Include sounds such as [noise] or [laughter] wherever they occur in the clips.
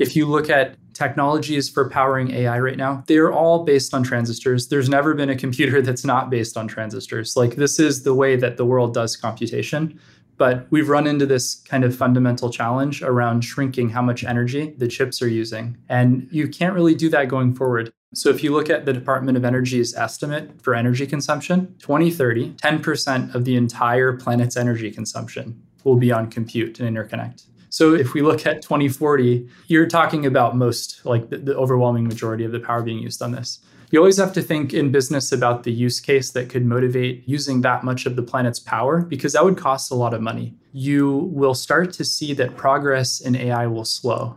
If you look at technologies for powering AI right now, they're all based on transistors. There's never been a computer [laughs] that's not based on transistors. Like, this is the way that the world does computation. But we've run into this kind of fundamental challenge around shrinking how much energy the chips are using. And you can't really do that going forward. So if you look at the Department of Energy's estimate for energy consumption, 2030, 10% of the entire planet's energy consumption will be on compute and interconnect. So if we look at 2040, you're talking about most, like the, the overwhelming majority of the power being used on this. You always have to think in business about the use case that could motivate using that much of the planet's power because that would cost a lot of money. You will start to see that progress in AI will slow.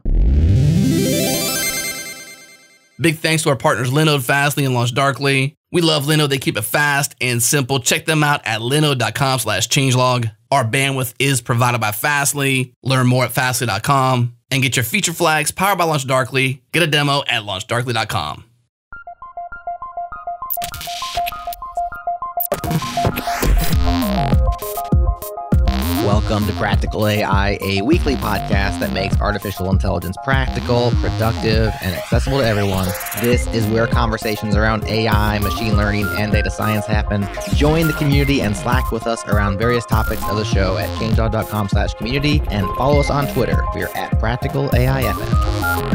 Big thanks to our partners Linode, Fastly, and LaunchDarkly. We love Linode. They keep it fast and simple. Check them out at linode.com slash changelog. Our bandwidth is provided by Fastly. Learn more at fastly.com and get your feature flags powered by LaunchDarkly. Get a demo at launchdarkly.com. Welcome to Practical AI, a weekly podcast that makes artificial intelligence practical, productive, and accessible to everyone. This is where conversations around AI, machine learning, and data science happen. Join the community and Slack with us around various topics of the show at changelog.com slash community and follow us on Twitter. We are at Practical AIFM.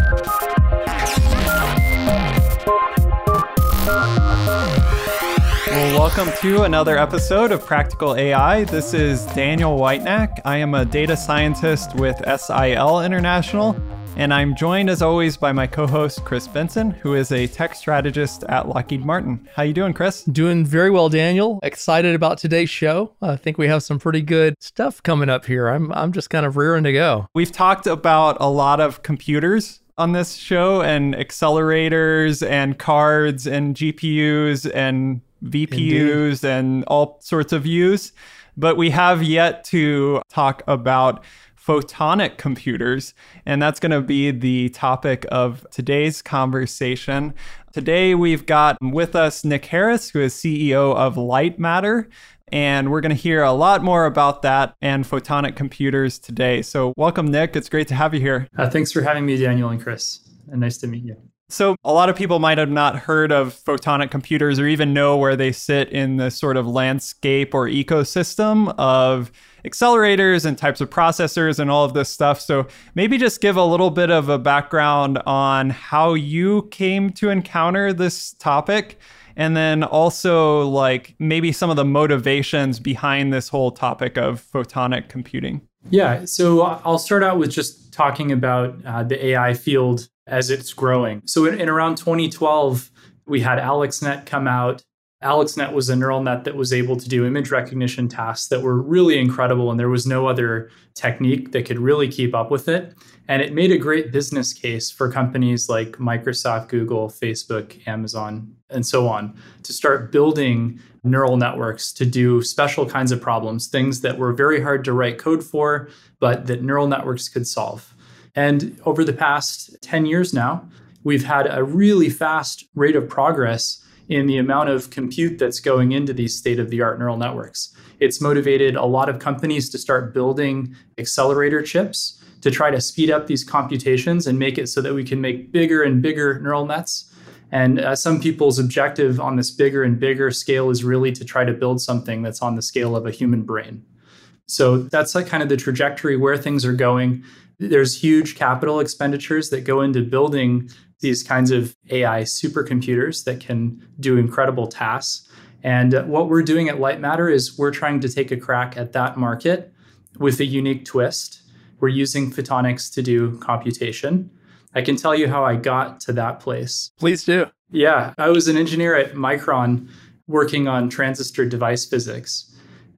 Welcome to another episode of Practical AI. This is Daniel Whitenack. I am a data scientist with SIL International, and I'm joined as always by my co-host Chris Benson, who is a tech strategist at Lockheed Martin. How you doing, Chris? Doing very well, Daniel. Excited about today's show. I think we have some pretty good stuff coming up here. I'm I'm just kind of rearing to go. We've talked about a lot of computers on this show and accelerators and cards and GPUs and VPUs Indeed. and all sorts of U's. But we have yet to talk about photonic computers, and that's going to be the topic of today's conversation. Today, we've got with us Nick Harris, who is CEO of Lightmatter. And we're going to hear a lot more about that and photonic computers today. So, welcome, Nick. It's great to have you here. Uh, thanks for having me, Daniel and Chris. And nice to meet you. So, a lot of people might have not heard of photonic computers or even know where they sit in the sort of landscape or ecosystem of accelerators and types of processors and all of this stuff. So, maybe just give a little bit of a background on how you came to encounter this topic. And then also, like, maybe some of the motivations behind this whole topic of photonic computing. Yeah. So, I'll start out with just talking about uh, the AI field as it's growing. So in, in around 2012, we had AlexNet come out. AlexNet was a neural net that was able to do image recognition tasks that were really incredible, and there was no other technique that could really keep up with it. And it made a great business case for companies like Microsoft, Google, Facebook, Amazon, and so on to start building neural networks to do special kinds of problems, things that were very hard to write code for, but that neural networks could solve. And over the past 10 years now, we've had a really fast rate of progress in the amount of compute that's going into these state of the art neural networks. It's motivated a lot of companies to start building accelerator chips to try to speed up these computations and make it so that we can make bigger and bigger neural nets. And uh, some people's objective on this bigger and bigger scale is really to try to build something that's on the scale of a human brain. So that's like kind of the trajectory where things are going. There's huge capital expenditures that go into building these kinds of AI supercomputers that can do incredible tasks. And what we're doing at Lightmatter is we're trying to take a crack at that market with a unique twist. We're using photonics to do computation. I can tell you how I got to that place. Please do. Yeah, I was an engineer at Micron working on transistor device physics.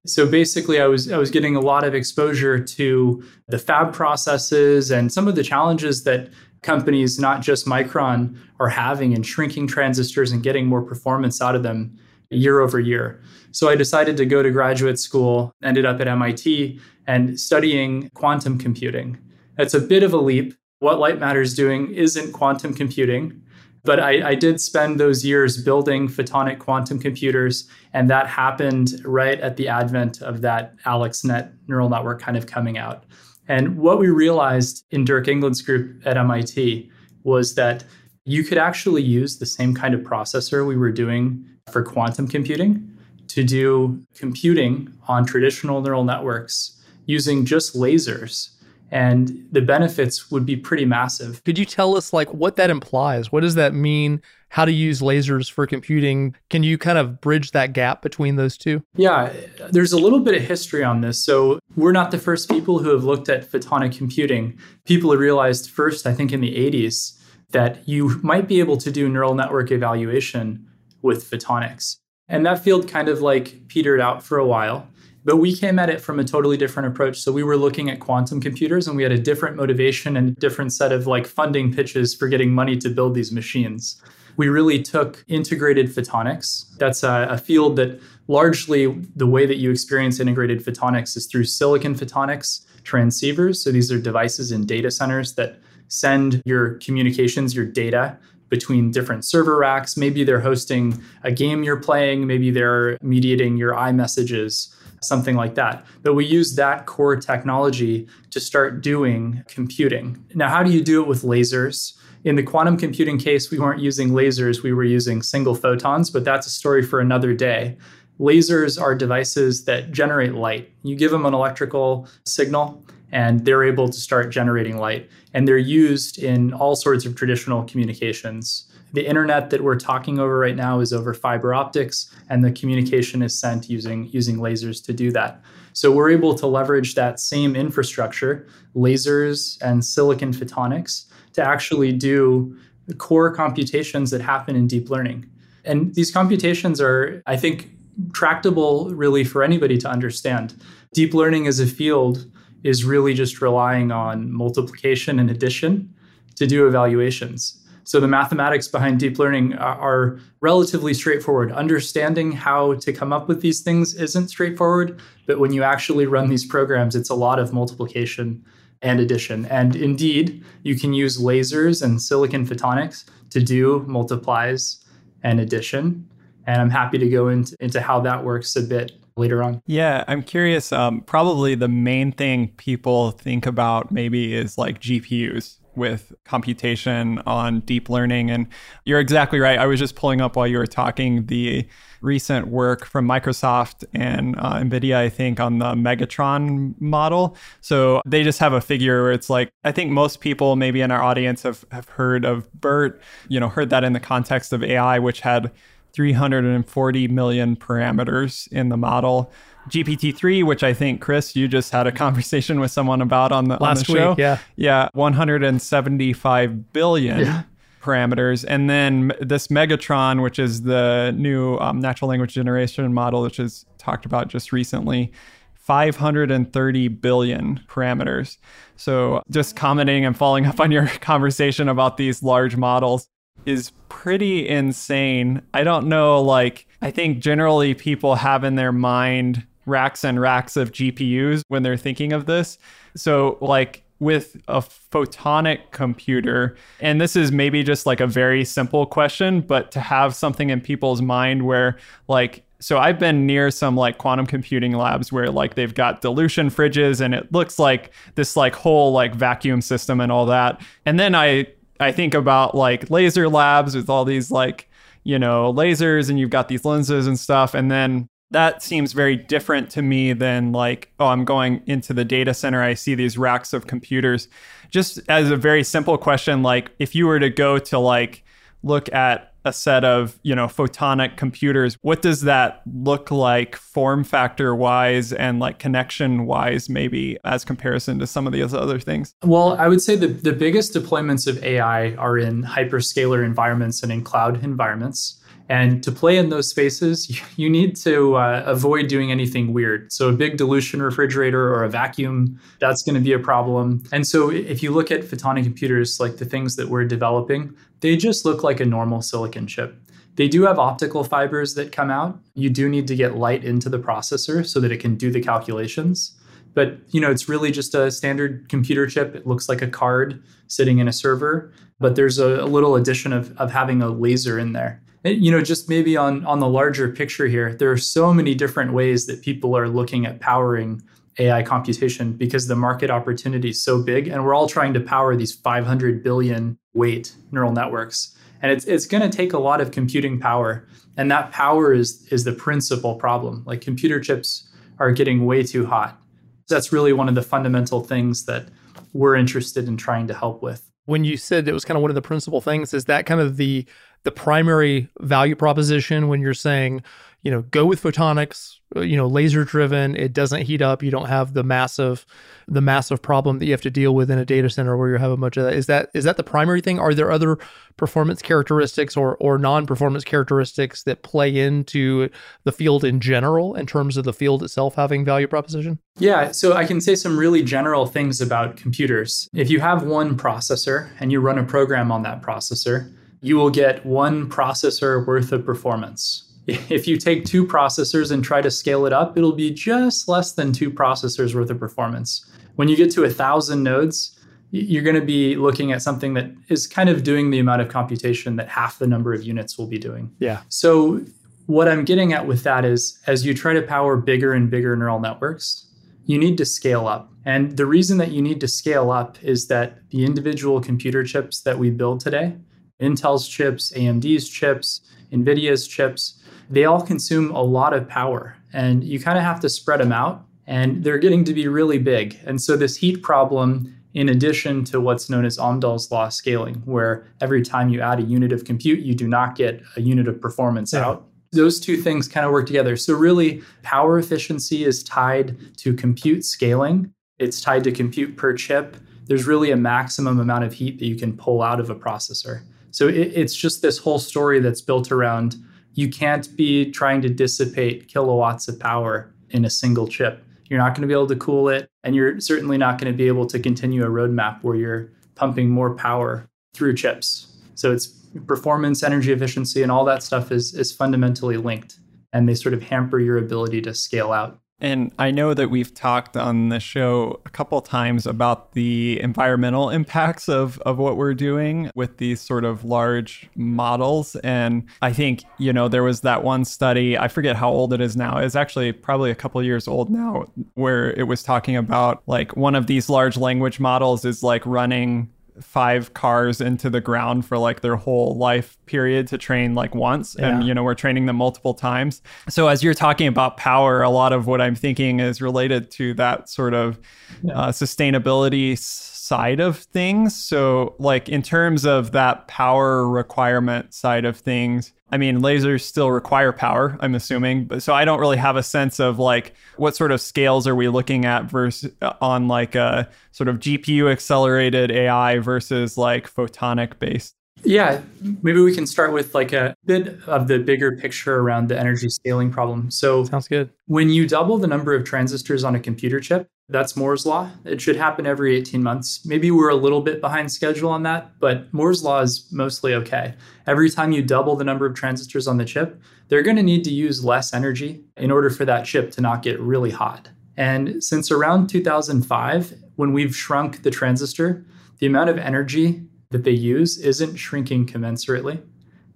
So basically I was I was getting a lot of exposure to the fab processes and some of the challenges that companies not just Micron are having in shrinking transistors and getting more performance out of them year over year. So I decided to go to graduate school, ended up at MIT and studying quantum computing. That's a bit of a leap. What Lightmatter is doing isn't quantum computing. But I, I, did spend those years building photonic quantum computers, and that happened right at the advent of that AlexNet neural network kind of coming out. And what we realized in Dirk Englund's group at MIT was that you could actually use the same kind of processor we were doing for quantum computing to do computing on traditional neural networks using just lasers and the benefits would be pretty massive. Could you tell us like what that implies? What does that mean? How to use lasers for computing? Can you kind of bridge that gap between those two? Yeah, there's a little bit of history on this. So, we're not the first people who have looked at photonic computing. People have realized first, I think in the 80s, that you might be able to do neural network evaluation with photonics. And that field kind of like petered out for a while. But we came at it from a totally different approach. So we were looking at quantum computers and we had a different motivation and a different set of like funding pitches for getting money to build these machines. We really took integrated photonics. That's a, a field that largely the way that you experience integrated photonics is through silicon photonics transceivers. So these are devices in data centers that send your communications, your data between different server racks. Maybe they're hosting a game you're playing, maybe they're mediating your iMessages, something like that. But we use that core technology to start doing computing. Now, how do you do it with lasers? In the quantum computing case, we weren't using lasers, we were using single photons, but that's a story for another day. Lasers are devices that generate light. You give them an electrical signal, and they're able to start generating light. And they're used in all sorts of traditional communications. The internet that we're talking over right now is over fiber optics, and the communication is sent using, using lasers to do that. So we're able to leverage that same infrastructure, lasers and silicon photonics, to actually do core computations that happen in deep learning. And these computations are, I think, tractable really for anybody to understand. Deep learning as a field is really just relying on multiplication and addition to do evaluations. So the mathematics behind deep learning are, relatively straightforward. Understanding how to come up with these things isn't straightforward, but when you actually run these programs, it's a lot of multiplication and addition. And indeed, you can use lasers and silicon photonics to do multiplies and addition. And I'm happy to go into, into how that works a bit later on. Yeah, I'm curious. Um, probably the main thing people think about maybe is like GPUs with computation on deep learning. And you're exactly right. I was just pulling up while you were talking the recent work from Microsoft and uh, NVIDIA, I think, on the Megatron model. So they just have a figure where it's like, I think most people maybe in our audience have, have heard of BERT, you know, heard that in the context of AI, which had 340 million parameters in the model. GPT-3, which I think Chris, you just had a conversation with someone about on the last on the show. week, yeah, yeah, 175 billion. Yeah. Parameters, and then this Megatron, which is the new um, natural language generation model, which is talked about just recently, 530 billion parameters. So, just commenting and following up on your [laughs] conversation about these large models, is pretty insane. I don't know, like, I think generally people have in their mind racks and racks of GPUs when they're thinking of this. So, like, with a photonic computer, and this is maybe just like a very simple question, but to have something in people's mind where, like, so I've been near some like quantum computing labs where like they've got dilution fridges and it looks like this like whole like vacuum system and all that. And then I I think about like laser labs with all these like, you know, lasers and you've got these lenses and stuff. And then that seems very different to me than like, oh, I'm going into the data center. I see these racks of computers. Just as a very simple question, like if you were to go to like look at a set of you know photonic computers what does that look like form factor wise and like connection wise maybe as comparison to some of these other things well i would say the, the biggest deployments of ai are in hyperscaler environments and in cloud environments and to play in those spaces, [laughs] you need to uh, avoid doing anything weird. So, a big dilution refrigerator or a vacuum, that's going to be a problem. And so, if you look at photonic computers, like the things that we're developing, they just look like a normal silicon chip. They do have optical fibers that come out. You do need to get light into the processor so that it can do the calculations. But you know, it's really just a standard computer chip. It looks like a card sitting in a server, but there's a, a little addition of, of having a laser in there you know just maybe on on the larger picture here there are so many different ways that people are looking at powering AI computation because the market opportunity is so big and we're all trying to power these 500 billion weight neural networks. And it's, it's going to take a lot of computing power. And that power is, is the principal problem. Like computer chips are getting way too hot. That's really one of the fundamental things that we're interested in trying to help with. When you said it was kind of one of the principal things, is that kind of the the primary value proposition when you're saying, you know, go with photonics, uh, you know, laser driven, it doesn't heat up, you don't have the massive the massive problem that you have to deal with in a data center where you have a bunch of that. Is that is that the primary thing? Are there other performance characteristics or or non-performance characteristics that play into the field in general in terms of the field itself having value proposition? Yeah, so I can say some really general things about computers. If you have one processor and you run a program on that processor, you will get one processor worth of performance. If you take two processors and try to scale it up, it'll be just less than two processors worth of performance. When you get to a thousand nodes, you're going to be looking at something that is kind of doing the amount of computation that half the number of units will be doing. Yeah. So, what I'm getting at with that is as you try to power bigger and bigger neural networks, you need to scale up. And the reason that you need to scale up is that the individual computer chips that we build today, Intel's chips, AMD's chips, NVIDIA's chips, they all consume a lot of power. And you kind of have to spread them out. And they're getting to be really big. And so, this heat problem, in addition to what's known as Amdahl's law scaling, where every time you add a unit of compute, you do not get a unit of performance yeah. out. Those two things kind of work together. So, really, power efficiency is tied to compute scaling, it's tied to compute per chip. There's really a maximum amount of heat that you can pull out of a processor. So it, it's just this whole story that's built around you can't be trying to dissipate kilowatts of power in a single chip. You're not going to be able to cool it, and you're certainly not going to be able to continue a roadmap where you're pumping more power through chips. So it's performance, energy efficiency, and all that stuff is is fundamentally linked, and they sort of hamper your ability to scale out. And I know that we've talked on the show a couple times about the environmental [laughs] impacts of, of what we're doing with these sort of large models. And I think, you know, there was that one study, I forget how old it is now. It's actually probably a couple years old now, where it was talking about like one of these large language models is like running five cars into the ground for like their whole life period to train like once yeah. and you know we're training them multiple times so as you're talking about power a lot of what i'm thinking is related to that sort of yeah. uh, sustainability side of things so like in terms of that power requirement side of things I mean, lasers still require power, I'm assuming. But so I don't really have a sense of like what sort of scales are we looking at versus uh, on like a sort of GPU accelerated AI versus like photonic based. Yeah, maybe we can start with like a bit of the bigger picture around the energy scaling problem. So, sounds good. When you double the number of transistors on a computer chip, that's Moore's law. It should happen every 18 months. Maybe we're a little bit behind schedule on that, but Moore's law is mostly okay. Every time you double the number of transistors on the chip, they're going to need to use less energy in order for that chip to not get really hot. And since around 2005, when we've shrunk the transistor, the amount of energy that they use isn't shrinking commensurately.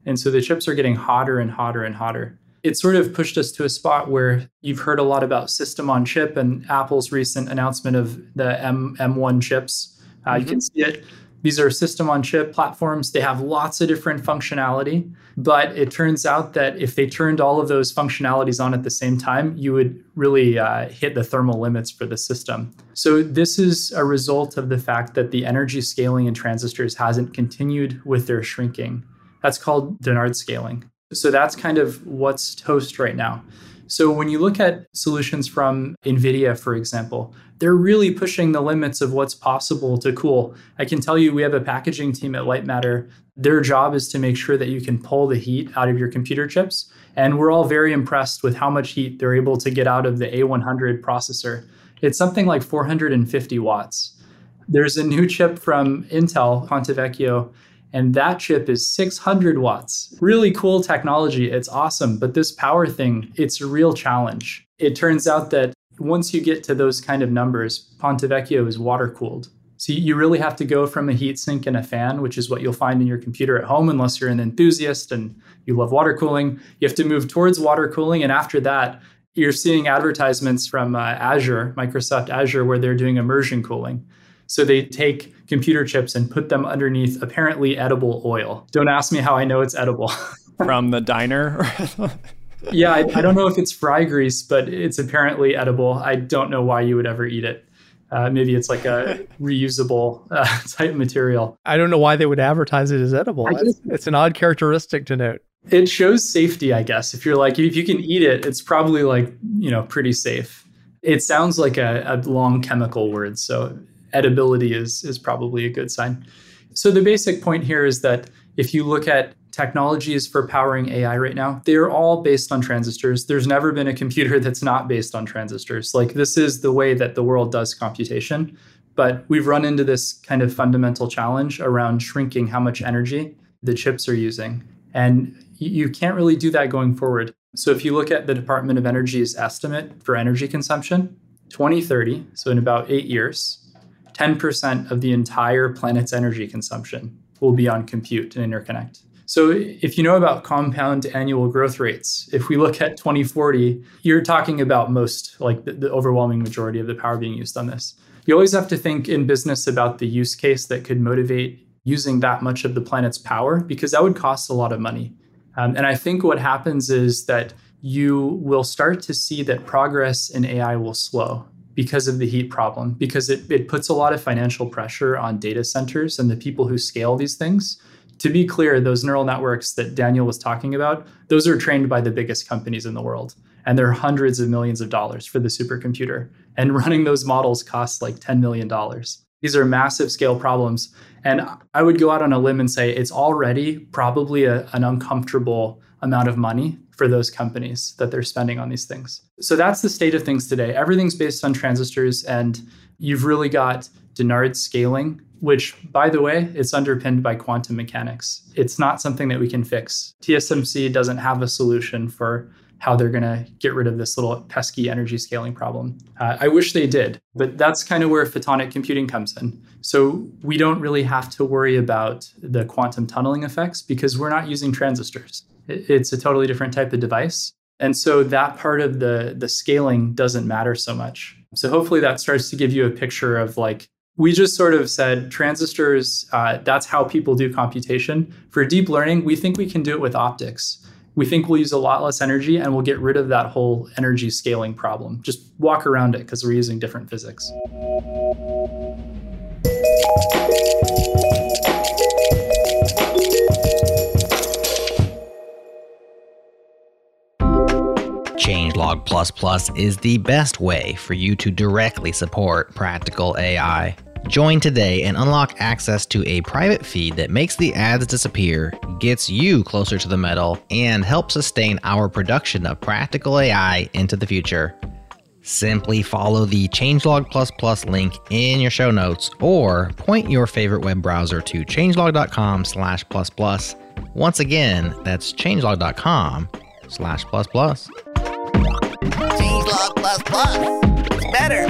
And so the chips are getting hotter and hotter and hotter it sort of pushed us to a spot where you've heard a lot about system on chip and Apple's recent announcement of the M, M1 chips. Uh, mm-hmm. You can see it. These are system on chip platforms. They have lots of different functionality, but it turns out that if they turned all of those functionalities on at the same time, you would really uh, hit the thermal limits for the system. So, this is a result of the fact that the energy scaling in transistors hasn't continued with their shrinking. That's called Dennard scaling. So that's kind of what's toast right now. So when you look at solutions from NVIDIA, for example, they're really pushing the limits of what's possible to cool. I can tell you, we have a packaging team at Lightmatter. Their job is to make sure that you can pull the heat out of your computer chips. And we're all very impressed with how much heat they're able to get out of the A100 processor. It's something like 450 watts. There's a new chip from Intel, Ponte Vecchio, and that chip is 600 watts. Really cool technology. It's awesome. But this power thing, it's a real challenge. It turns out that once you get to those kind of numbers, Ponte Vecchio is water cooled. So you really have to go from a heat sink and a fan, which is what you'll find in your computer at home, unless you're an enthusiast and you love water cooling. You have to move towards water cooling. And after that, you're seeing advertisements from uh, Azure, Microsoft Azure, where they're doing immersion cooling. So they take computer chips and put them underneath apparently edible oil. Don't ask me how I know it's edible. [laughs] from the diner. yeah, I, I, don't know if it's fry grease, but it's apparently edible. I don't know why you would ever eat it. Uh, maybe it's like a reusable uh, [laughs] type material. I don't know why they would advertise it as edible. Just, it's an odd characteristic to note. It shows safety, I guess. If you're like, if you can eat it, it's probably like, you know, pretty safe. It sounds like a, a long chemical word. So edibility is, is probably a good sign. So the basic point here is that if you look at technologies for powering AI right now, they're all based on transistors. There's never been a computer [laughs] that's not based on transistors. Like this is the way that the world does computation. But we've run into this kind of fundamental challenge around shrinking how much energy the chips are using. And you can't really do that going forward. So if you look at the Department of Energy's estimate for energy consumption, 2030, so in about eight years, 10% of the entire planet's energy consumption will be on compute and interconnect. So, if you know about compound annual growth rates, if we look at 2040, you're talking about most, like the, the, overwhelming majority of the power being used on this. You always have to think in business about the use case that could motivate using that much of the planet's power, because that would cost a lot of money. Um, and I think what happens is that you will start to see that progress in AI will slow because of the heat problem, because it, it puts a lot of financial pressure on data centers and the people who scale these things to be clear, those neural networks that Daniel was talking about, those are trained by the biggest companies in the world. And they're hundreds of millions of dollars for the supercomputer. And [laughs] running those models costs like $10 million. These are massive scale problems. And I would go out on a limb and say it's already probably a, an uncomfortable amount of money for those companies that they're spending on these things. So that's the state of things today. Everything's based on transistors, and you've really got Dennard scaling which, by the way, it's underpinned by quantum mechanics. It's not something that we can fix. TSMC doesn't have a solution for how they're going to get rid of this little pesky energy scaling problem. Uh, I wish they did, but that's kind of where photonic computing comes in. So we don't really have to worry about the quantum tunneling effects because we're not using transistors. It's a totally different type of device. And so that part of the, the scaling doesn't matter so much. So hopefully that starts to give you a picture of like we just sort of said transistors, uh, that's how people do computation. For deep learning, we think we can do it with optics. We think we'll use a lot less energy and we'll get rid of that whole energy scaling problem. Just walk around it because we're using different physics. Plus Plus is the best way for you to directly support practical AI. Join today and unlock access to a private feed that makes the ads disappear, gets you closer to the metal, and helps sustain our production of practical AI into the future. Simply follow the Changelog Plus Plus link in your show notes or point your favorite web browser to changelog.com slash plus plus. Once again, that's changelog.com slash plus plus. Plus Plus. It's better.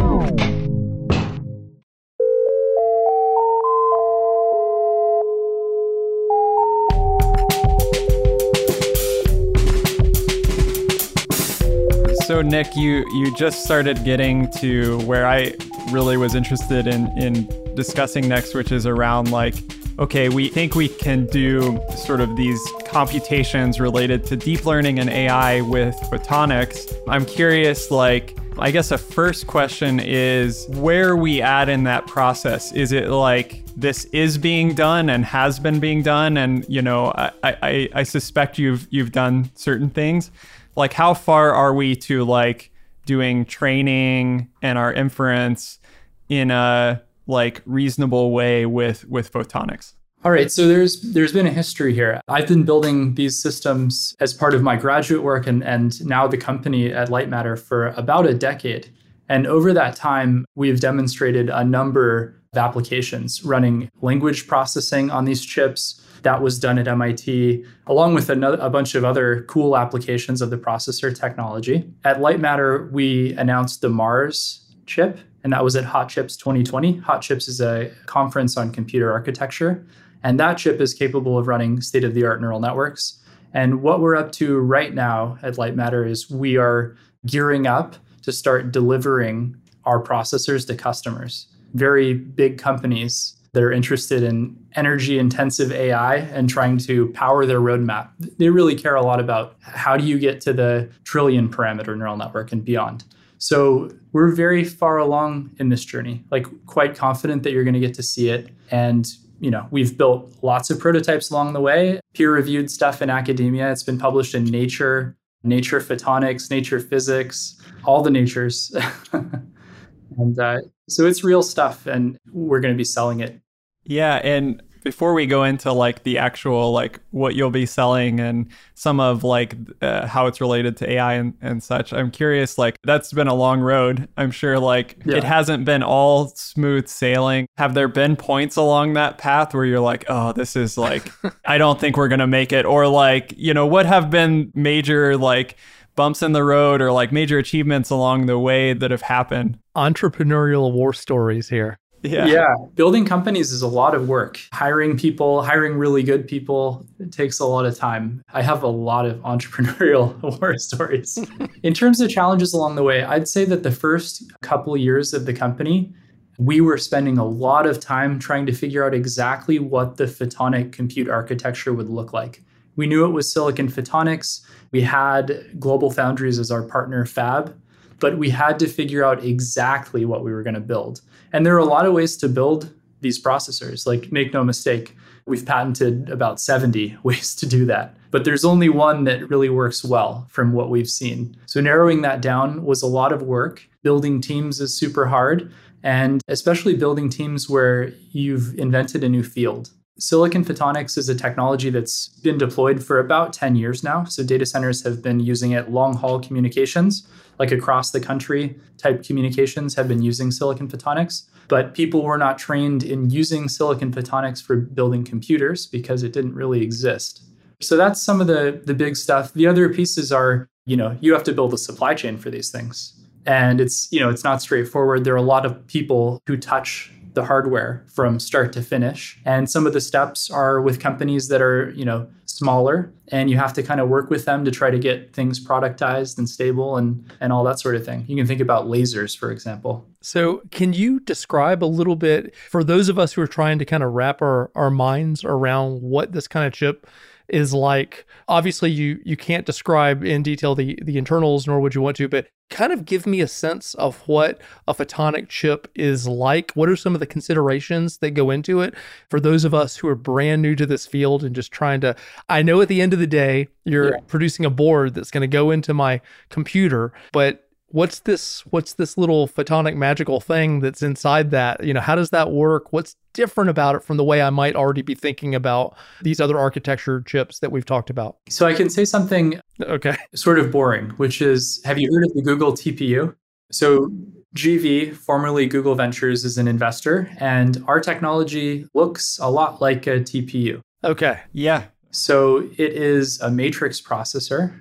So Nick, you you just started getting to where I really was interested in in discussing next, which is around like, okay, we think we can do sort of these computations related to deep learning and AI with photonics. I'm curious, like, I guess a first question is where we at in that process? Is it like this is being done and has been being done, and you know, I I, I suspect you've you've done certain things like how far are we to like doing training and our inference in a like reasonable way with with photonics. All right so there's there's been a history here. I've been building these systems as part of my graduate work and and now the company at lightmatter for about a decade. And over that time we've demonstrated a number of applications running language processing on these chips. That was done at MIT, along with another, a bunch of other cool applications of the processor technology. At Lightmatter, we announced the Mars chip, and that was at Hot Chips 2020. Hot Chips is a conference on computer architecture, and that chip is capable of running state of the art neural networks. And what we're up to right now at Lightmatter is we are gearing up to start delivering our processors to customers. Very big companies that are interested in energy intensive AI and trying to power their roadmap. They really care a lot about how do you get to the trillion parameter neural network and beyond. So we're very far along in this journey, like quite confident that you're going to get to see it. And, you know, we've built lots of prototypes along the way, peer reviewed stuff in academia. It's been published in Nature, Nature Photonics, Nature Physics, all the natures. [laughs] and uh, so it's real stuff, and we're going to be selling it. Yeah. And before we go into like the actual like what you'll be selling and some of like uh, how it's related to AI and, and such, I'm curious like that's been a long road. I'm sure like yeah. it hasn't been all smooth sailing. Have there been points along that path where you're like, oh, this is like [laughs] I don't think we're gonna make it, or like you know what have been major like bumps in the road or like major achievements along the way that have happened? Entrepreneurial war stories here. Yeah. Yeah. Building companies is a lot of work. Hiring people, hiring really good people, it takes a lot of time. I have a lot of [laughs] entrepreneurial [laughs] war stories. [laughs] In terms of challenges along the way, I'd say that the first couple years of the company, we were spending a lot of time trying to figure out exactly what the photonic compute architecture would look like. We knew it was silicon photonics. We had Global Foundries as our partner fab, but we had to figure out exactly what we were going to build. And there are a lot of ways to build these processors. Like, make no mistake, we've patented about 70 [laughs] ways to do that. But there's only one that really works well from what we've seen. So, narrowing that down was a lot of work. Building teams is super hard, and especially building teams where you've invented a new field. Silicon photonics is a technology that's been deployed for about 10 years now. So, data centers have been using it long haul communications like across the country type communications have been using silicon photonics, but people were not trained in using silicon photonics for building computers because it didn't really exist. So that's some of the the big stuff. The other pieces are, you know, you have to build a supply chain for these things. And it's, you know, it's not straightforward. There are a lot of people who touch the hardware from start to finish. And some of the steps are with companies that are, you know, smaller and you have to kind of work with them to try to get things productized and stable and and all that sort of thing. You can think about lasers for example. So, can you describe a little bit for those of us who are trying to kind of wrap our our minds around what this kind of chip is like obviously you you can't describe in detail the the internals nor would you want to but kind of give me a sense of what a photonic chip is like what are some of the considerations that go into it for those of us who are brand new to this field and just trying to i know at the end of the day you're yeah. producing a board that's going to go into my computer but what's this what's this little photonic magical thing that's inside that? You know how does that work? What's different about it from the way i might already be thinking about these other architecture chips that we've talked about? So i can say something okay. sort of boring which is have you heard of the google tpu so gv formerly google ventures is an investor and our technology looks a lot like a tpu okay. Yeah. So it is a matrix processor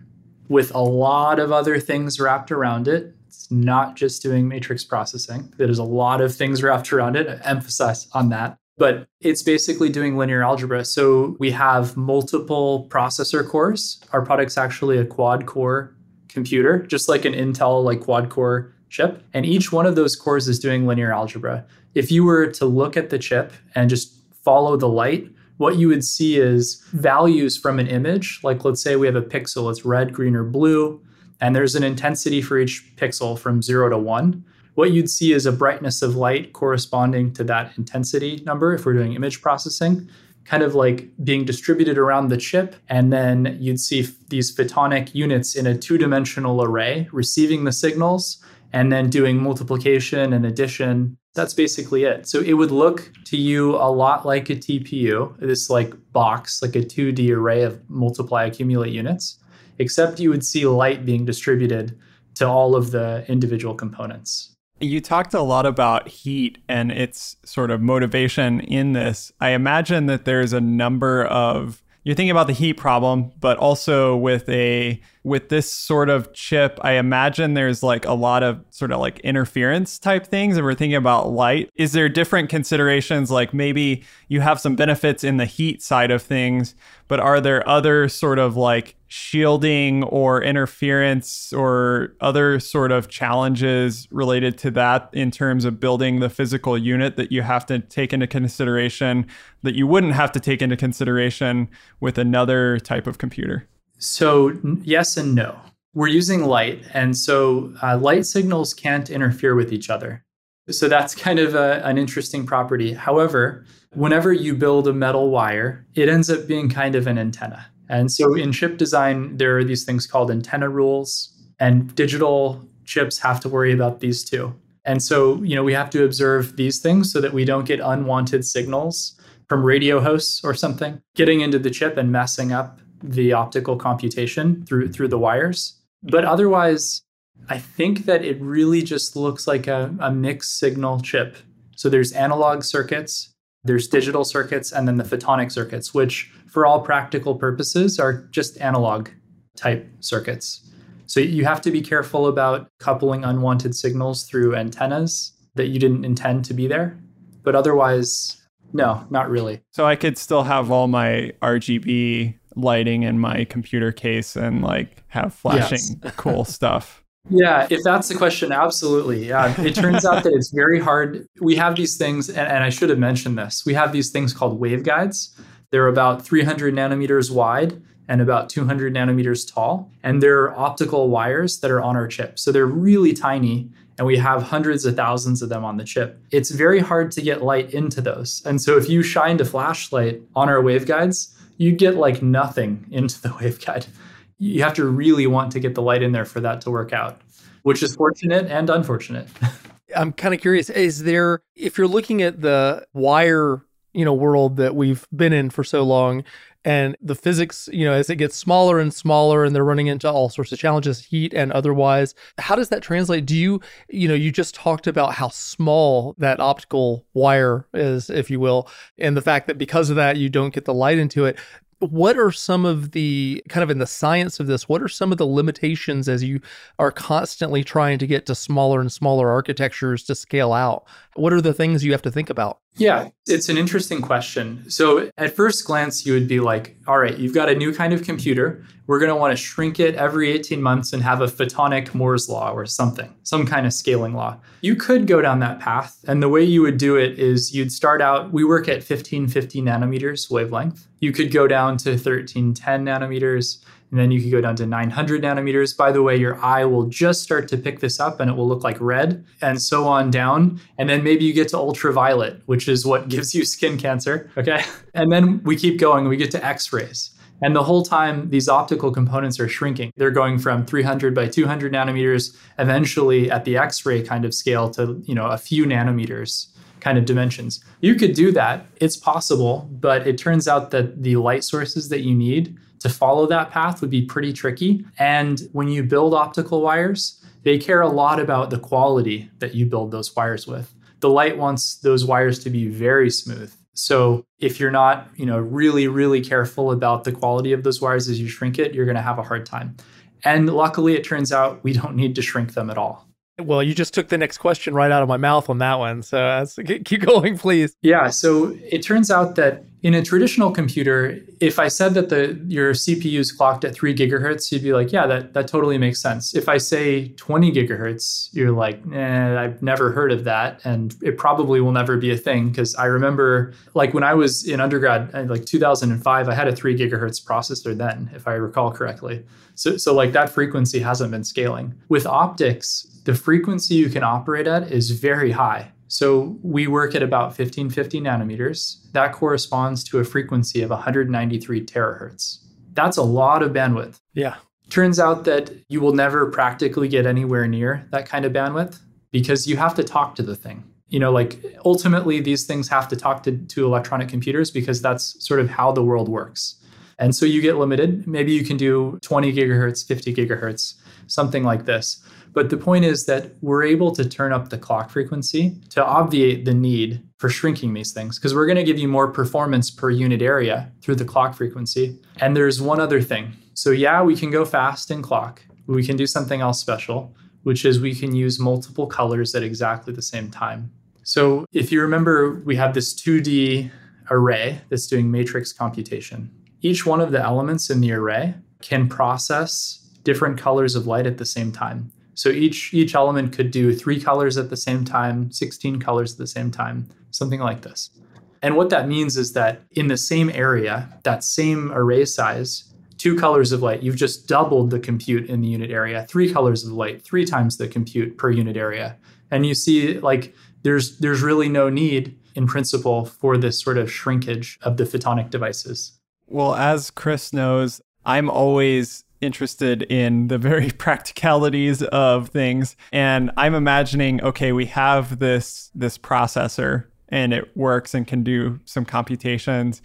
with a lot of other things wrapped around it. It's not just doing matrix processing. There's a lot of things wrapped around it. Emphasize on that. But it's basically doing linear algebra. So we have multiple processor cores. Our product's actually a quad core computer, just like an Intel like quad core chip. And each one of those cores is doing linear algebra. If you were to look at the chip and just follow the light, what you would see is values from an image. Like, let's say we have a pixel, it's red, green, or blue, and there's an intensity for each pixel from zero to one. What you'd see is a brightness of light corresponding to that intensity number if we're doing image processing, kind of like being distributed around the chip. And then you'd see these photonic units in a two dimensional array receiving the signals and then doing multiplication and addition that's basically it. So it would look to you a lot like a TPU, this like box, like a 2D array of multiply accumulate units, except you would see light being distributed to all of the individual components. You talked a lot about heat and its sort of motivation in this. I imagine that there's a number of you're thinking about the heat problem, but also with a with this sort of chip, I imagine there's like a lot of sort of like interference type things. And we're thinking about light. Is there different considerations? Like maybe you have some benefits in the heat side of things, but are there other sort of like shielding or interference or other sort of challenges related to that in terms of building the physical unit that you have to take into consideration that you wouldn't have to take into consideration with another type of computer? So, yes and no. We're using light, and so uh, light signals can't interfere with each other. So, that's kind of a, an interesting property. However, whenever you build a metal wire, it ends up being kind of an antenna. And so mm-hmm. in chip design, there are these things called antenna rules, and digital chips have to worry about these too. And so, you know, we have to observe these things so that we don't get unwanted signals from radio hosts or something getting into the chip and messing up the optical computation through through the wires. But otherwise, I think that it really just looks like a, a mixed signal chip. So there's analog circuits, there's digital circuits, and then the photonic circuits, which for all practical purposes, are just analog type circuits. So you have to be careful about coupling unwanted signals through antennas that you didn't intend to be there. But otherwise, no, not really. So I could still have all my RGB lighting in my computer case and like have flashing yes. cool stuff. Yeah, if that's the question, absolutely. Yeah. It turns out that it's very hard. We have these things, and, and I should have mentioned this. We have these things called waveguides they're about 300 nanometers wide and about 200 nanometers tall. And they're optical wires that are on our chip. So they're really tiny, and we have hundreds of thousands of them on the chip. It's very hard to get light into those. And so if you shined a flashlight on our waveguides, you'd get like nothing into the [laughs] waveguide. You have to really want to get the light in there for that to work out, which is fortunate and unfortunate. [laughs] I'm kind of curious is there if you're looking at the wire you know world that we've been in for so long and the physics you know as it gets smaller and smaller and they're running into all sorts of challenges heat and otherwise how does that translate do you you know you just talked about how small that optical wire is if you will and the fact that because of that you don't get the light into it what are some of the kind of in the science of this what are some of the limitations as you are constantly trying to get to smaller and smaller architectures to scale out what are the things you have to think about? Yeah it's an interesting question. So at first glance you would be like all right you've got a new kind of computer. We're going to want to shrink it every 18 months and have a photonic moore's law or something some kind of scaling law. You could go down that path and the way you would do it is you'd start out we work at 1550 nanometers wavelength. You could go down to 1310 nanometers, and then you could go down to 900 nanometers. By the way, your eye will just start to pick this up and it will look like red, and so on down. And then maybe you get to ultraviolet, which is what [laughs] gives you skin cancer. Okay. [laughs] And then we keep going, we get to X rays. And the whole time, these optical components are shrinking. They're going from 300 by 200 nanometers, eventually at the X ray kind of scale to you know a few nanometers kind of dimensions. You could do that. It's possible, but it turns out that the light sources that you need to follow that path would be pretty tricky. And when you build optical wires, they care a lot about the quality that you build those wires with. The light wants those wires to be very smooth. So if you're not, you know, really really careful about the quality of those wires as you shrink it, you're going to have a hard time. And luckily it turns out we don't need to shrink them at all. Well, you just took the next question right out of my mouth on that one. So uh, keep [laughs] going, please. Yeah. So it turns out that in a traditional computer, if I said that the your CPU is clocked at three gigahertz, you'd be like, yeah, that, that totally makes sense. If I say 20 gigahertz, you're like, eh, I've never heard of that. And it probably will never be a thing. Because I remember, like, when I was in undergrad, like 2005, I had a three gigahertz processor then, if I recall correctly. So, so like that frequency hasn't been scaling. With optics, the frequency you can operate at is very high. So we work at about 1550 nanometers. That corresponds to a frequency of 193 terahertz. That's a lot of bandwidth. Yeah. Turns out that you will never practically get anywhere near that kind of bandwidth because you have to talk to the thing. You know, like ultimately, these things have to talk to, to electronic computers because that's sort of how the world works. And so you get limited. Maybe you can do 20 gigahertz, 50 gigahertz, something like this. But the point is that we're able to turn up the clock frequency to obviate the need for shrinking these things because we're going to give you more performance per unit area through the clock frequency. And there's one other thing. So, yeah, we can go fast in clock. We can do something else special, which is we can use multiple colors at exactly the same time. So, if you remember, we have this 2D array that's doing matrix computation. Each one of the elements in the array can process different colors of light at the same time. So each each element could do 3 colors at the same time, 16 colors at the same time, something like this. And what that means is that in the same area, that same array size, two colors of light, you've just doubled the compute in the unit area. Three colors of light, three times the compute per unit area. And you see like there's there's really no need in principle for this sort of shrinkage of the photonic devices. Well, as Chris knows, I'm always interested in the very [laughs] practicalities of things. And i'm imagining okay we have this this processor and it works and can do some computations.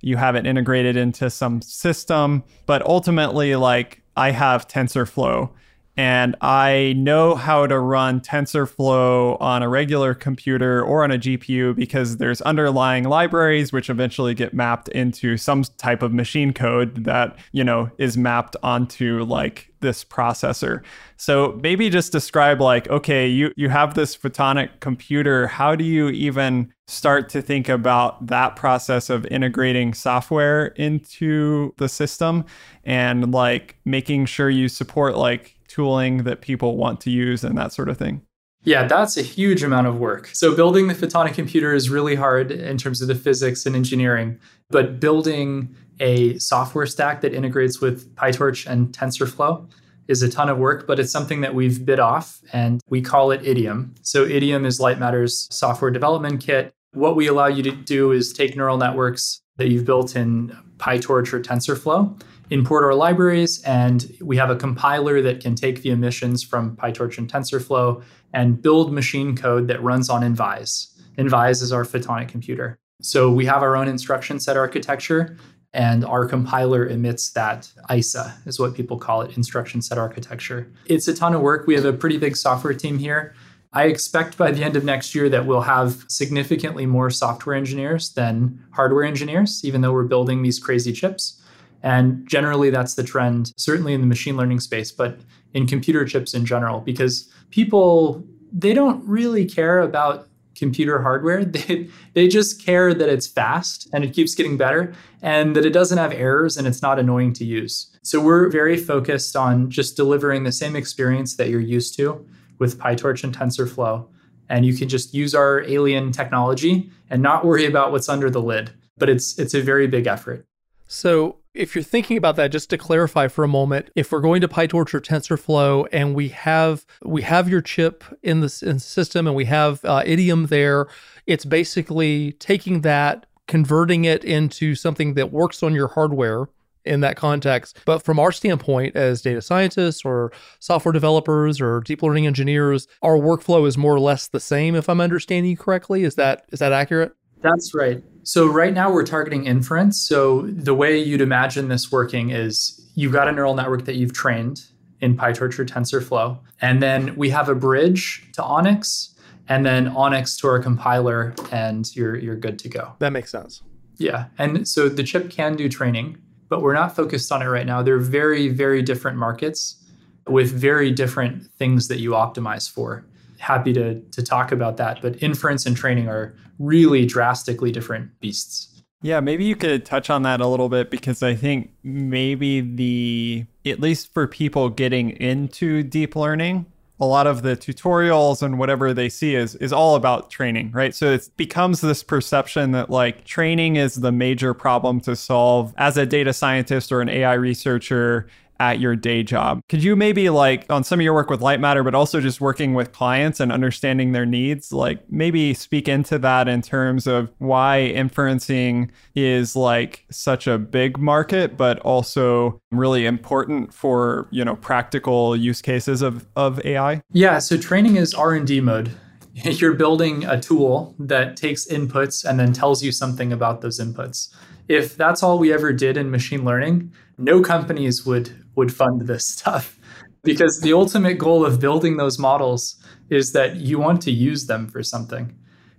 You have it integrated into some system but ultimately like i have TensorFlow and I know how to run TensorFlow on a regular computer or on a GPU because there's underlying libraries which eventually get mapped into some type of machine code that, you know, is mapped onto like this processor. So maybe just describe like, okay, you you have this photonic computer, how do you even start to think about that process of integrating software into the system and like making sure you support like tooling that people want to use and that sort of thing? Yeah, that's a huge amount of work. So, building the photonic computer is really hard in terms of the physics and engineering, but building a software stack that integrates with PyTorch and TensorFlow is a ton of work, but it's something that we've bit off and we call it Idiom. So, Idiom is Lightmatter's software development kit. What we allow you to do is take neural networks that you've built in PyTorch or TensorFlow import our libraries, and we have a compiler that can take the emissions from PyTorch and TensorFlow and build machine code that runs on Envise. Envise is our photonic computer. So we have our own instruction set architecture, and our compiler emits that ISA, is what people call it, instruction set architecture. It's a ton of work. We have a pretty big software team here. I expect by the end of next year that we'll have significantly more software engineers than hardware engineers, even though we're building these crazy chips. And generally, that's the trend, certainly in the machine learning space, but in computer chips in general, because people, they don't really care about computer hardware. [laughs] They, they just care that it's fast and it keeps getting better and that it doesn't have errors and it's not annoying to use. So we're very focused on just delivering the same experience that you're used to with PyTorch and TensorFlow. And you can just use our alien technology and not worry about what's under the lid. But it's it's a very big effort. So if you're thinking about that, just to clarify for a moment, if we're going to PyTorch or TensorFlow and we have we have your chip in the, in the system and we have uh, Idiom there, it's basically taking that, converting it into something that works on your hardware in that context. But from our standpoint as data scientists or software developers or deep learning engineers, our workflow is more or less the same if I'm understanding you correctly. Is that is that accurate? That's right. So right now we're targeting inference. So the way you'd imagine this working is you've got a neural network that you've trained in PyTorch or TensorFlow, and then we have a bridge to ONNX, and then ONNX to our compiler, and you're you're good to go. That makes sense. Yeah, and so the chip can do training, but we're not focused on it right now. They're very very different markets with very different things that you optimize for happy to to talk about that. But inference and training are really drastically different beasts. Yeah, maybe you could touch on that a little bit because I think maybe the at least for people getting into deep learning, a lot of the tutorials and whatever they see is is all about training, right? So it becomes this perception that like training is the major problem to solve as a data scientist or an AI researcher at your day job. Could you maybe like on some of your work with Lightmatter, but also just working with clients and understanding their needs, like maybe speak into that in terms of why inferencing is like such a big market, but also really important for, you know, practical use cases of, of AI? Yeah. So training is R&D mode. [laughs] You're building a tool that takes inputs and then tells you something about those inputs. If that's all we ever did in machine learning, no companies would would fund this stuff because the ultimate goal of building those models is that you want to use them for something.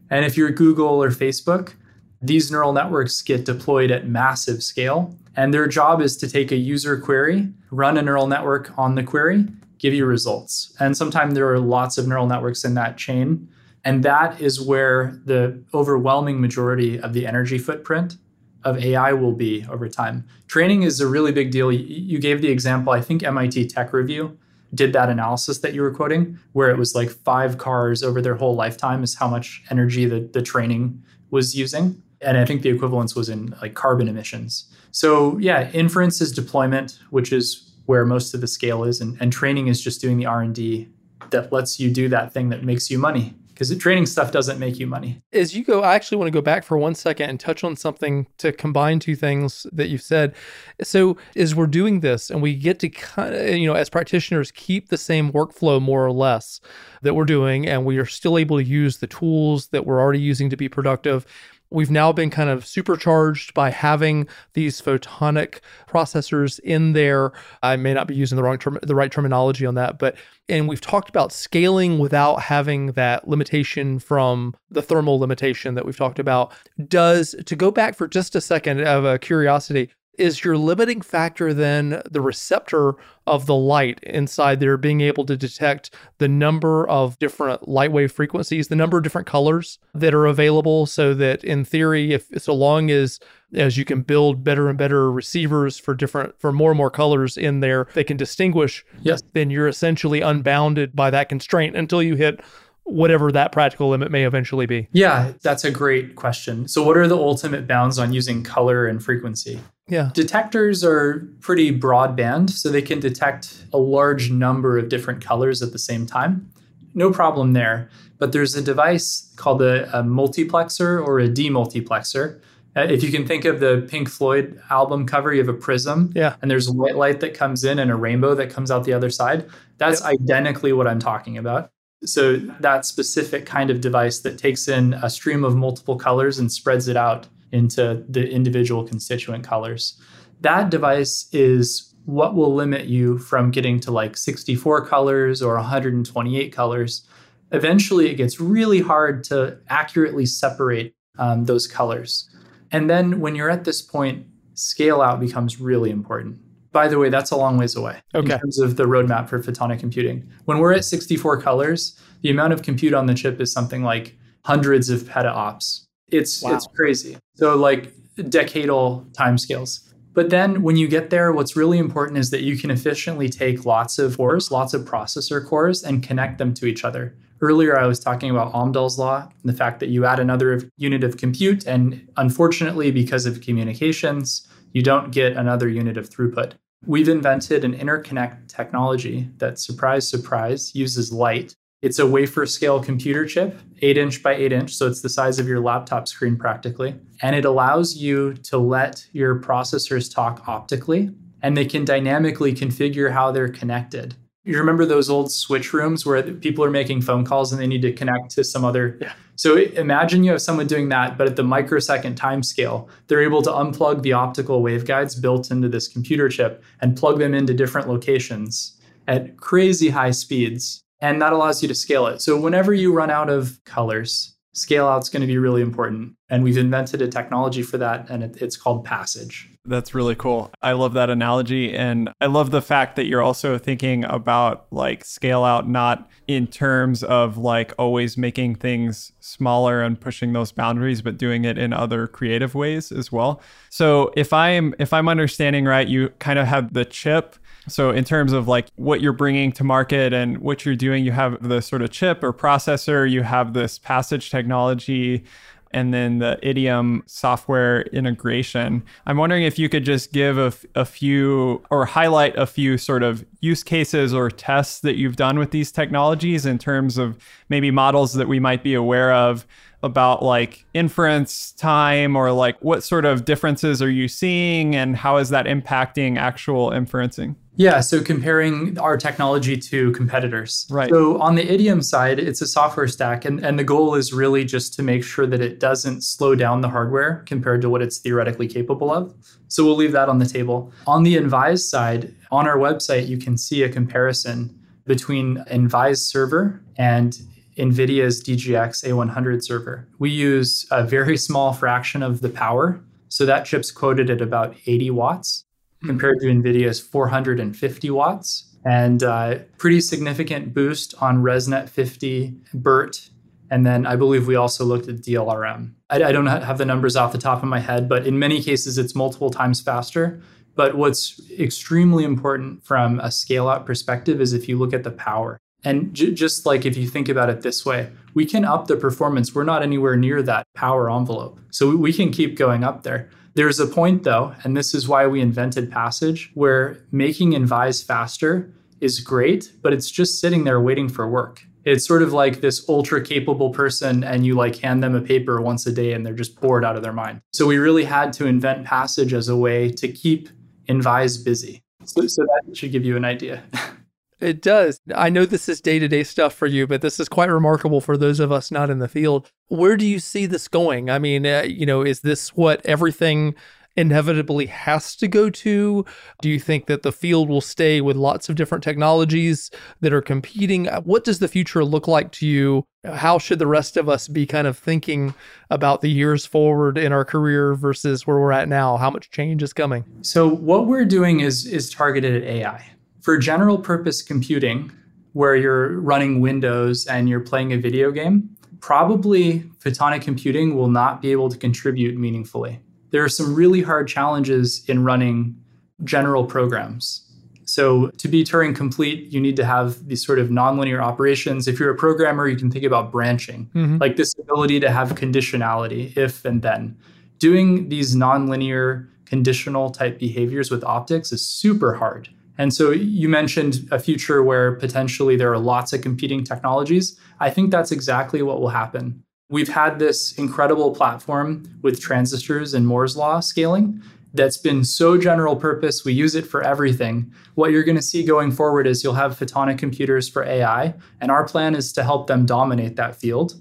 And if you're Google or Facebook, these neural networks get deployed at massive scale. And their job is to take a user query, run a neural network on the query, give you results. And sometimes there are lots of neural networks in that chain. And that is where the overwhelming majority of the energy footprint of AI will be over time. Training is a really big deal. You gave the example, I think MIT Tech Review did that analysis that you were quoting, where it was like five cars over their whole lifetime is how much energy the, the training was using. And I think the equivalence was in like carbon emissions. So yeah, inference is deployment, which is where most of the scale is, and, and training is just doing the R&D that lets you do that thing that makes you money because the training stuff doesn't make you money. As you go, I actually want to go back for one second and touch on something to combine two things that you've said. So, as we're doing this and we get to kind of, you know, as practitioners, keep the same workflow more or less that we're doing, and we are still able to use the tools that we're already using to be productive. We've now been kind of supercharged by having these photonic processors in there. I may not be using the wrong term, the right terminology on that, but and we've talked about scaling without having that limitation from the thermal limitation that we've talked about. Does to go back for just a second of a curiosity, is your limiting factor then the receptor of the light inside there being able to detect the number of different light wave frequencies the number of different colors that are available so that in theory if so long as as you can build better and better receivers for different for more and more colors in there they can distinguish yes. then you're essentially unbounded by that constraint until you hit whatever that practical limit may eventually be? Yeah, that's a great question. So, what are the ultimate bounds on using color and frequency? Yeah. Detectors are pretty broadband, so they can detect a large number of different colors at the same time. No problem there. But there's a device called a, a multiplexer or a demultiplexer. Uh, if you can think of the Pink Floyd album cover, you have a prism, yeah. and there's white light that comes in and a rainbow that comes out the other side. That's yep. identically what I'm talking about. So that specific kind of device that takes in a stream of multiple colors and spreads it out into the individual constituent colors. That device is what will limit you from getting to like 64 colors or 128 colors. Eventually, it gets really hard to accurately separate um, those colors. And then when you're at this point, scale out becomes really important. By the way, that's a long ways away okay. in terms of the roadmap for photonic computing. When we're at 64 colors, the amount of compute on the chip is something like hundreds of petaops. It's wow. it's crazy. So like decadal timescales. But then when you get there, what's really important is that you can efficiently take lots of cores, lots of processor cores, and connect them to each other. Earlier, I was talking about Amdahl's law and the fact that you add another unit of compute, and unfortunately, because of communications, you don't get another unit of throughput. We've invented an interconnect technology that, surprise, surprise, uses light. It's a wafer scale computer chip, eight inch by eight inch, so it's the size of your laptop screen practically. And it allows you to let your processors talk optically, and they can dynamically configure how they're connected. You remember those old switch rooms where people are making phone calls and they need to connect to some other. Yeah. So imagine you have someone doing that, but at the microsecond time scale, they're able to unplug the optical waveguides built into this computer chip and plug them into different locations at crazy high speeds. And that allows you to scale it. So whenever you run out of colors, scale out is going to be really important. And we've invented a technology for that, and it, it's called Passage. That's really cool. I love that analogy. And I love the fact that you're also thinking about like scale out, not in terms of like always making things smaller and pushing those boundaries, but doing it in other creative ways as well. So if I'm if I'm understanding right, you kind of have the chip so, in terms of like what you're bringing to market and what you're doing, you have the sort of chip or processor, you have this Passage technology, and then the Idiom software integration. I'm wondering if you could just give a, a few or highlight a few sort of use cases or tests that you've done with these technologies in terms of maybe models that we might be aware of about like inference time or like what sort of differences are you seeing and how is that impacting actual inferencing? Yeah, so comparing our technology to competitors. Right. So on the Idiom side, it's a software stack, and, and the goal is really just to make sure that it doesn't slow down the hardware compared to what it's theoretically capable of. So we'll leave that on the table. On the Envise side, on our website, you can see a comparison between Envise server and NVIDIA's DGX A100 server. We use a very small fraction of the power. So that chip's quoted at about 80 watts compared to NVIDIA's 450 watts. And uh, pretty significant boost on ResNet 50, BERT, And then I believe we also looked at DLRM. I, I don't have the numbers off the top of my head, but in many cases, it's multiple times faster. But what's extremely important from a scale out perspective is if you look at the power. And j- just like if you think about it this way, we can up the performance. We're not anywhere near that power envelope. So we can keep going up there. There's a point though, and this is why we invented Passage, where making Envise faster is great, but it's just sitting there waiting for work. It's sort of like this ultra capable person, and you like hand them a paper once a day and they're just bored out of their mind. So we really had to invent Passage as a way to keep Envise busy. So, so that should give you an idea. [laughs] It does. I know this is day to day stuff for you, but this is quite remarkable for those of us not in the field. Where do you see this going? I mean, uh, you know, is this what everything inevitably has to go to? Do you think that the field will stay with lots of different technologies that are competing? What does the future look like to you? How should the rest of us be kind of thinking about the years forward in our career versus where we're at now? How much change is coming? So what we're doing is is targeted at AI. For general purpose computing, where you're running Windows and you're playing a video game, probably photonic computing will not be able to contribute meaningfully there are some really hard challenges in running general programs. So, to be Turing complete, you need to have these sort of nonlinear operations. If you're a programmer, you can think about branching, mm-hmm. like this ability to have conditionality, if and then. Doing these nonlinear conditional type behaviors with optics is super hard. And so you mentioned a future where potentially there are lots of competing technologies. I think that's exactly what will happen. We've had this incredible platform with transistors and Moore's law scaling that's been so general purpose. We use it for everything. What you're going to see going forward is you'll have photonic computers for AI, and our plan is to help them dominate that field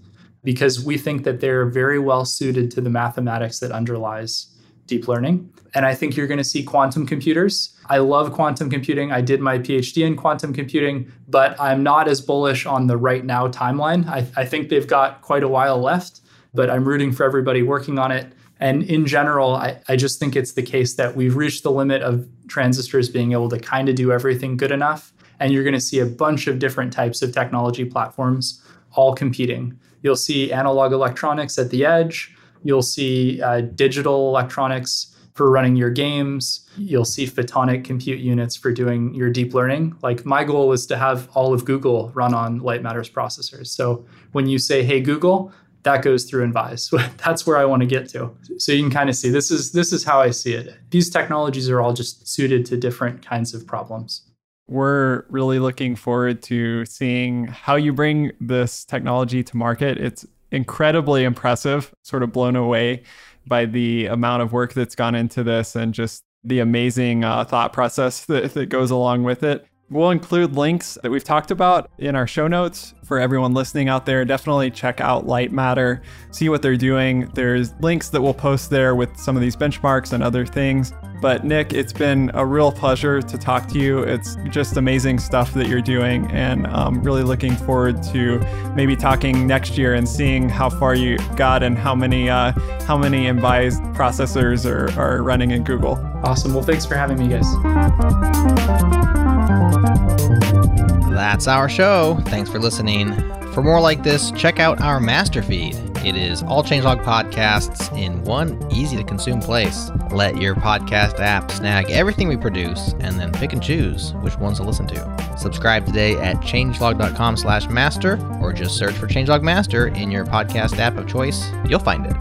because we think that they're very well suited to the mathematics that underlies deep learning. And I think you're going to see quantum computers. I love quantum computing. I did my PhD in quantum computing, but I'm not as bullish on the right now timeline. I, I think they've got quite a while left, but I'm rooting for everybody working on it. And in general, I, I just think it's the case that we've reached the limit of transistors being able to kind of do everything good enough. And you're going to see a bunch of different types of technology platforms all competing. You'll see analog electronics at the edge. You'll see uh, digital electronics for running your games. You'll see photonic compute units for doing your deep learning. Like my goal is to have all of Google run on Lightmatter's processors. So when you say, "Hey Google," that goes through and Envise. [laughs] That's where I want to get to. So you can kind of see this is this is how I see it. These technologies are all just suited to different kinds of problems. We're really looking forward to seeing how you bring this technology to market. It's incredibly impressive, sort of blown away by the amount of work that's gone into this and just the amazing uh, thought process that, that goes along with it. We'll include links that we've talked about in our show notes for everyone listening out there. Definitely check out Lightmatter, see what they're doing. There's links that we'll post there with some of these benchmarks and other things. But Nick, it's been a real pleasure to talk to you. It's just amazing stuff that you're doing, and I'm really looking forward to maybe talking next year and seeing how far you got and how many uh, how many Envise processors are, are running in Google. Awesome. Well, thanks for having me, guys. That's our show. Thanks for listening. For more like this, check out our master feed. It is all changelog podcasts in one easy to consume place. Let your podcast app snag everything we produce and then pick and choose which ones to listen to. Subscribe today at changelog.com slash master or just search for changelog master in your podcast app of choice. You'll find it.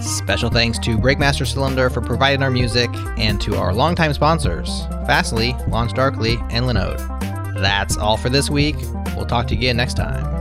Special thanks to Breakmaster Cylinder for providing our music and to our longtime sponsors, Fastly, LaunchDarkly, and Linode. That's all for this week. We'll talk to you again next time.